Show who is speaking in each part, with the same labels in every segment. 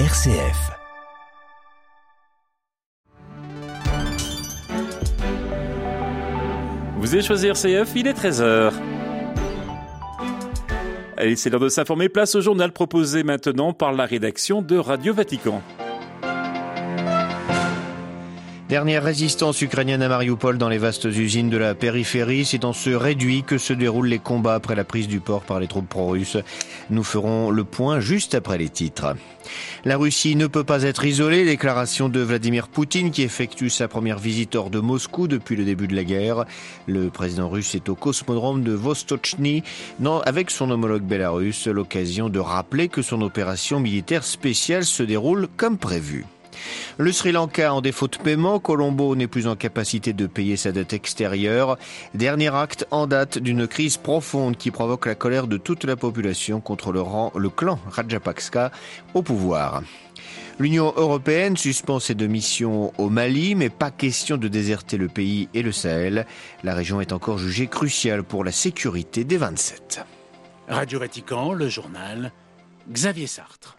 Speaker 1: RCF.
Speaker 2: Vous avez choisi RCF, il est 13h. Allez, c'est l'heure de s'informer. Place au journal proposé maintenant par la rédaction de Radio Vatican.
Speaker 3: Dernière résistance ukrainienne à Mariupol dans les vastes usines de la périphérie. C'est dans ce réduit que se déroulent les combats après la prise du port par les troupes pro-russes. Nous ferons le point juste après les titres. La Russie ne peut pas être isolée. Déclaration de Vladimir Poutine qui effectue sa première visite hors de Moscou depuis le début de la guerre. Le président russe est au cosmodrome de Vostochny avec son homologue bélarusse. L'occasion de rappeler que son opération militaire spéciale se déroule comme prévu. Le Sri Lanka en défaut de paiement, Colombo n'est plus en capacité de payer sa dette extérieure. Dernier acte en date d'une crise profonde qui provoque la colère de toute la population contre le, clan Rajapaksa au pouvoir. L'Union européenne suspend ses deux missions au Mali, mais pas question de déserter le pays et le Sahel. La région est encore jugée cruciale pour la sécurité des 27.
Speaker 4: Radio Vatican, le journal, Xavier Sartre.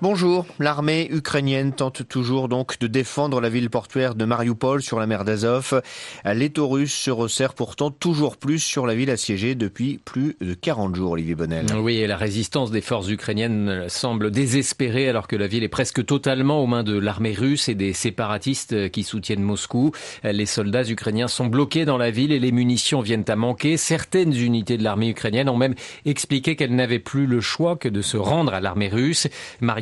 Speaker 3: Bonjour, l'armée ukrainienne tente toujours donc de défendre la ville portuaire de Mariupol sur la mer d'Azov. L'étau russe se resserre pourtant toujours plus sur la ville assiégée depuis plus de 40 jours, Olivier Bonnel.
Speaker 5: Oui, et la résistance des forces ukrainiennes semble désespérée alors que la ville est presque totalement aux mains de l'armée russe et des séparatistes qui soutiennent Moscou. Les soldats ukrainiens sont bloqués dans la ville et les munitions viennent à manquer. Certaines unités de l'armée ukrainienne ont même expliqué qu'elles n'avaient plus le choix que de se rendre à l'armée russe.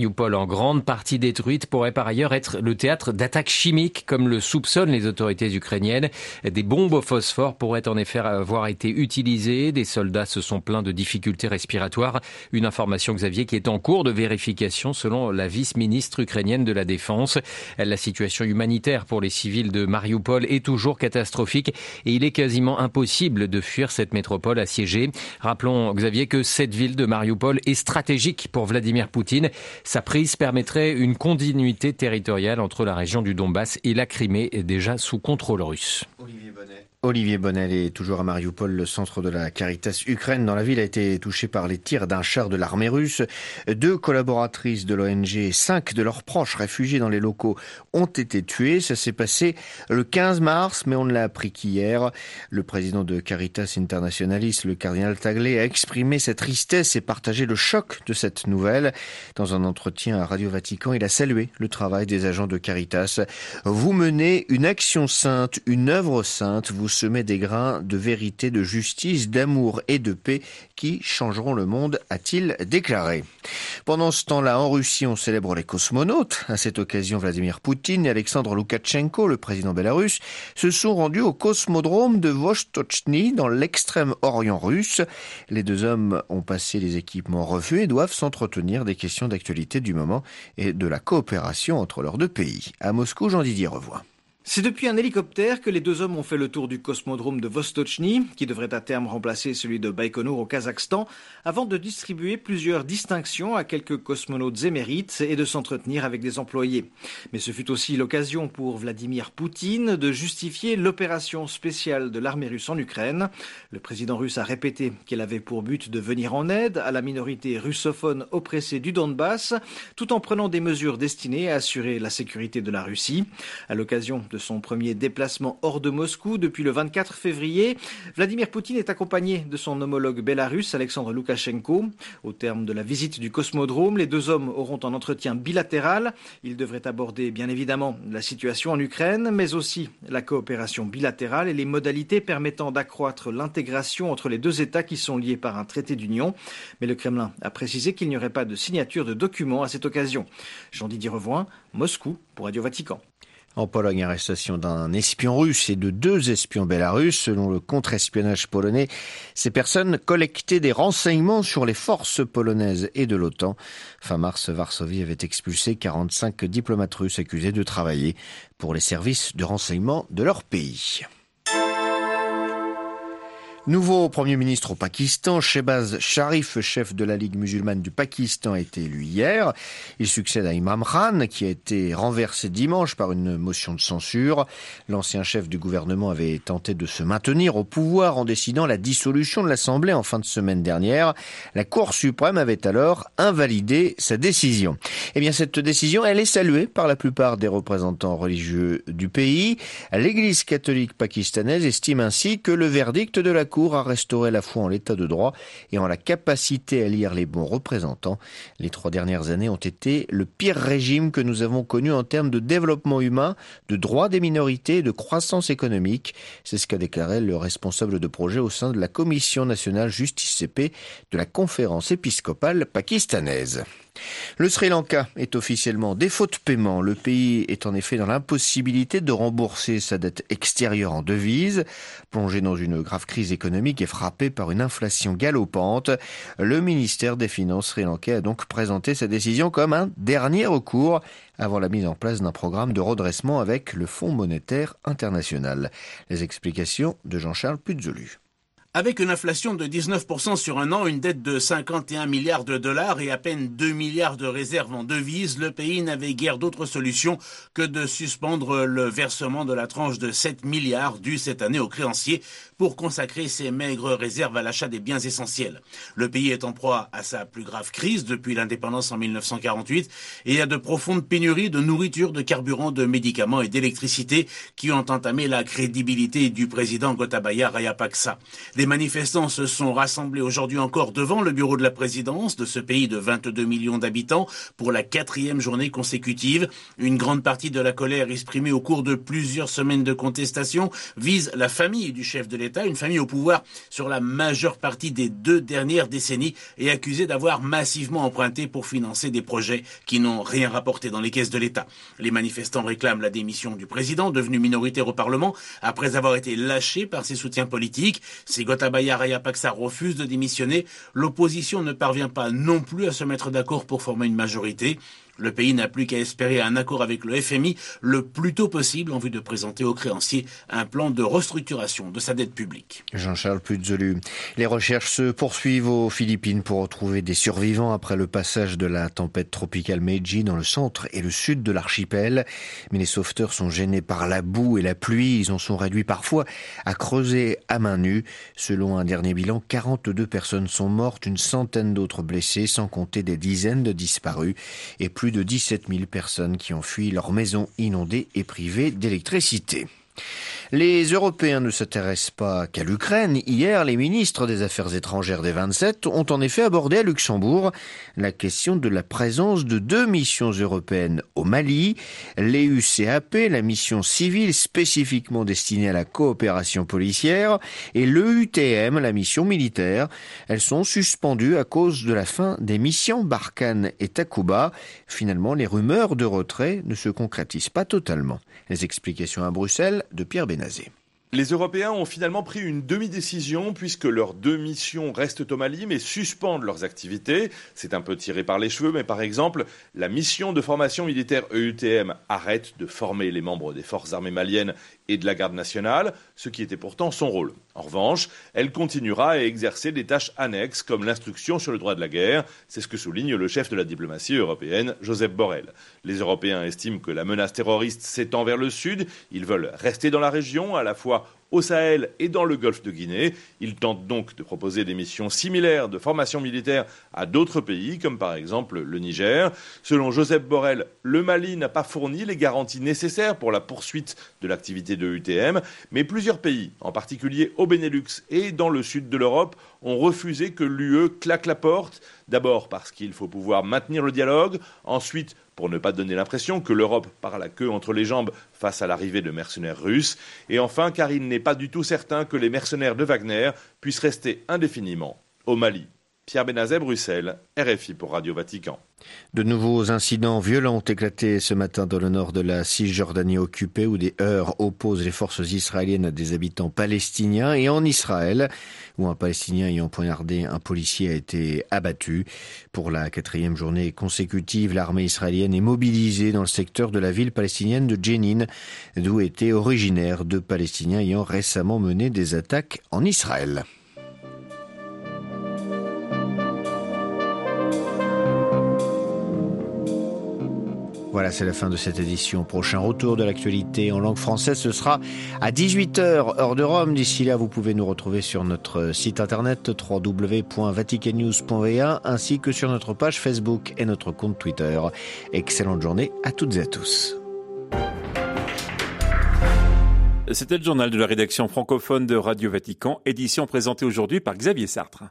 Speaker 5: En grande partie détruite, pourrait par ailleurs être le théâtre d'attaques chimiques, comme le soupçonnent les autorités ukrainiennes. Des bombes au phosphore pourraient en effet avoir été utilisées. Des soldats se sont plaints de difficultés respiratoires. Une information, Xavier, qui est en cours de vérification selon la vice-ministre ukrainienne de la Défense. La situation humanitaire pour les civils de Mariupol est toujours catastrophique et il est quasiment impossible de fuir cette métropole assiégée. Rappelons, Xavier, que cette ville de Mariupol est stratégique pour Vladimir Poutine. Sa prise permettrait une continuité territoriale entre la région du Donbass et la Crimée, déjà sous contrôle russe.
Speaker 3: Olivier Bonnel est toujours à Mariupol, le centre de la Caritas Ukraine dans la ville a été touché par les tirs d'un char de l'armée russe. Deux collaboratrices de l'ONG et cinq de leurs proches réfugiés dans les locaux ont été tués. Ça s'est passé le 15 mars, mais on ne l'a appris qu'hier. Le président de Caritas Internationalis, le cardinal Taglé, a exprimé sa tristesse et partagé le choc de cette nouvelle. Dans un entretien à Radio Vatican, il a salué le travail des agents de Caritas. Vous menez une action sainte, une œuvre sainte. Semer des grains de vérité, de justice, d'amour et de paix qui changeront le monde, a-t-il déclaré. Pendant ce temps-là, en Russie, on célèbre les cosmonautes. À cette occasion, Vladimir Poutine et Alexandre Loukachenko, le président bélarusse, se sont rendus au cosmodrome de Vostochny, dans l'extrême orient russe. Les deux hommes ont passé les équipements refus et doivent s'entretenir des questions d'actualité du moment et de la coopération entre leurs deux pays. À Moscou, Jean-Didier Revoix.
Speaker 6: C'est depuis un hélicoptère que les deux hommes ont fait le tour du cosmodrome de Vostochny, qui devrait à terme remplacer celui de Baïkonour au Kazakhstan, avant de distribuer plusieurs distinctions à quelques cosmonautes émérites et de s'entretenir avec des employés. Mais ce fut aussi l'occasion pour Vladimir Poutine de justifier l'opération spéciale de l'armée russe en Ukraine. Le président russe a répété qu'elle avait pour but de venir en aide à la minorité russophone oppressée du Donbass, tout en prenant des mesures destinées à assurer la sécurité de la Russie. À l'occasion son premier déplacement hors de Moscou depuis le 24 février. Vladimir Poutine est accompagné de son homologue bélarusse Alexandre Loukachenko. Au terme de la visite du cosmodrome, les deux hommes auront un entretien bilatéral. Ils devraient aborder bien évidemment la situation en Ukraine, mais aussi la coopération bilatérale et les modalités permettant d'accroître l'intégration entre les deux États qui sont liés par un traité d'union. Mais le Kremlin a précisé qu'il n'y aurait pas de signature de documents à cette occasion. Jean-Didier Revoin, Moscou pour Radio Vatican.
Speaker 3: En Pologne, arrestation d'un espion russe et de deux espions belarusses. Selon le contre-espionnage polonais, ces personnes collectaient des renseignements sur les forces polonaises et de l'OTAN. Fin mars, Varsovie avait expulsé 45 diplomates russes accusés de travailler pour les services de renseignement de leur pays. Nouveau Premier ministre au Pakistan, Shehbaz Sharif, chef de la Ligue musulmane du Pakistan, a été élu hier. Il succède à Imran Khan, qui a été renversé dimanche par une motion de censure. L'ancien chef du gouvernement avait tenté de se maintenir au pouvoir en décidant la dissolution de l'Assemblée en fin de semaine dernière. La Cour suprême avait alors invalidé sa décision. Eh bien, cette décision, elle est saluée par la plupart des représentants religieux du pays. L'Église catholique pakistanaise estime ainsi que le verdict de la Cour Cour a restauré la foi en l'état de droit et en la capacité à lire les bons représentants. Les trois dernières années ont été le pire régime que nous avons connu en termes de développement humain, de droits des minorités et de croissance économique. C'est ce qu'a déclaré le responsable de projet au sein de la Commission nationale justice CP de la conférence épiscopale pakistanaise. Le Sri Lanka est officiellement défaut de paiement. Le pays est en effet dans l'impossibilité de rembourser sa dette extérieure en devise. Plongé dans une grave crise économique et frappé par une inflation galopante, le ministère des Finances sri-lankais a donc présenté sa décision comme un dernier recours avant la mise en place d'un programme de redressement avec le Fonds monétaire international. Les explications de Jean-Charles Puzolu.
Speaker 4: Avec une inflation de 19% sur un an, une dette de 51 milliards de dollars et à peine 2 milliards de réserves en devises, le pays n'avait guère d'autre solution que de suspendre le versement de la tranche de 7 milliards due cette année aux créanciers pour consacrer ses maigres réserves à l'achat des biens essentiels. Le pays est en proie à sa plus grave crise depuis l'indépendance en 1948 et a de profondes pénuries de nourriture, de carburant, de médicaments et d'électricité qui ont entamé la crédibilité du président Gotabaya Rayapaksa. Les manifestants se sont rassemblés aujourd'hui encore devant le bureau de la présidence de ce pays de 22 millions d'habitants pour la quatrième journée consécutive. Une grande partie de la colère exprimée au cours de plusieurs semaines de contestation vise la famille du chef de l'État, une famille au pouvoir sur la majeure partie des deux dernières décennies et accusée d'avoir massivement emprunté pour financer des projets qui n'ont rien rapporté dans les caisses de l'État. Les manifestants réclament la démission du président, devenu minoritaire au Parlement, après avoir été lâché par ses soutiens politiques. Gotabaya Rayapaksa refuse de démissionner, l'opposition ne parvient pas non plus à se mettre d'accord pour former une majorité. Le pays n'a plus qu'à espérer un accord avec le FMI le plus tôt possible en vue de présenter aux créanciers un plan de restructuration de sa dette publique.
Speaker 3: Jean-Charles Puzolu. Les recherches se poursuivent aux Philippines pour retrouver des survivants après le passage de la tempête tropicale Meiji dans le centre et le sud de l'archipel. Mais les sauveteurs sont gênés par la boue et la pluie. Ils en sont réduits parfois à creuser à main nue. Selon un dernier bilan, 42 personnes sont mortes, une centaine d'autres blessées, sans compter des dizaines de disparus et plus plus de 17 000 personnes qui ont fui leur maison inondée et privée d'électricité. Les Européens ne s'intéressent pas qu'à l'Ukraine. Hier, les ministres des Affaires étrangères des 27 ont en effet abordé à Luxembourg la question de la présence de deux missions européennes au Mali, l'EUCAP, la mission civile spécifiquement destinée à la coopération policière, et l'EUTM, la mission militaire. Elles sont suspendues à cause de la fin des missions Barkhane et Takuba. Finalement, les rumeurs de retrait ne se concrétisent pas totalement. Les explications à Bruxelles de Pierre Benazé.
Speaker 1: Les Européens ont finalement pris une demi-décision puisque leurs deux missions restent au Mali mais suspendent leurs activités. C'est un peu tiré par les cheveux, mais par exemple, la mission de formation militaire EUTM arrête de former les membres des forces armées maliennes et de la garde nationale, ce qui était pourtant son rôle. En revanche, elle continuera à exercer des tâches annexes comme l'instruction sur le droit de la guerre, c'est ce que souligne le chef de la diplomatie européenne, Joseph Borrell. Les Européens estiment que la menace terroriste s'étend vers le sud, ils veulent rester dans la région, à la fois au Sahel et dans le golfe de Guinée. Ils tentent donc de proposer des missions similaires de formation militaire à d'autres pays, comme par exemple le Niger. Selon Joseph Borrell, le Mali n'a pas fourni les garanties nécessaires pour la poursuite de l'activité de UTM, mais plusieurs pays, en particulier au Benelux et dans le sud de l'Europe, ont refusé que l'UE claque la porte, d'abord parce qu'il faut pouvoir maintenir le dialogue, ensuite pour ne pas donner l'impression que l'Europe part la queue entre les jambes face à l'arrivée de mercenaires russes, et enfin car il n'est pas du tout certain que les mercenaires de Wagner puissent rester indéfiniment au Mali. Pierre Benazet, Bruxelles, RFI pour Radio Vatican.
Speaker 3: De nouveaux incidents violents ont éclaté ce matin dans le nord de la Cisjordanie occupée où des heurts opposent les forces israéliennes à des habitants palestiniens et en Israël où un Palestinien ayant poignardé un policier a été abattu. Pour la quatrième journée consécutive, l'armée israélienne est mobilisée dans le secteur de la ville palestinienne de Jenin d'où étaient originaires deux Palestiniens ayant récemment mené des attaques en Israël. Voilà, c'est la fin de cette édition. Prochain retour de l'actualité en langue française, ce sera à 18h, heure de Rome. D'ici là, vous pouvez nous retrouver sur notre site internet www.vaticannews.va ainsi que sur notre page Facebook et notre compte Twitter. Excellente journée à toutes et à tous.
Speaker 2: C'était le journal de la rédaction francophone de Radio Vatican, édition présentée aujourd'hui par Xavier Sartre.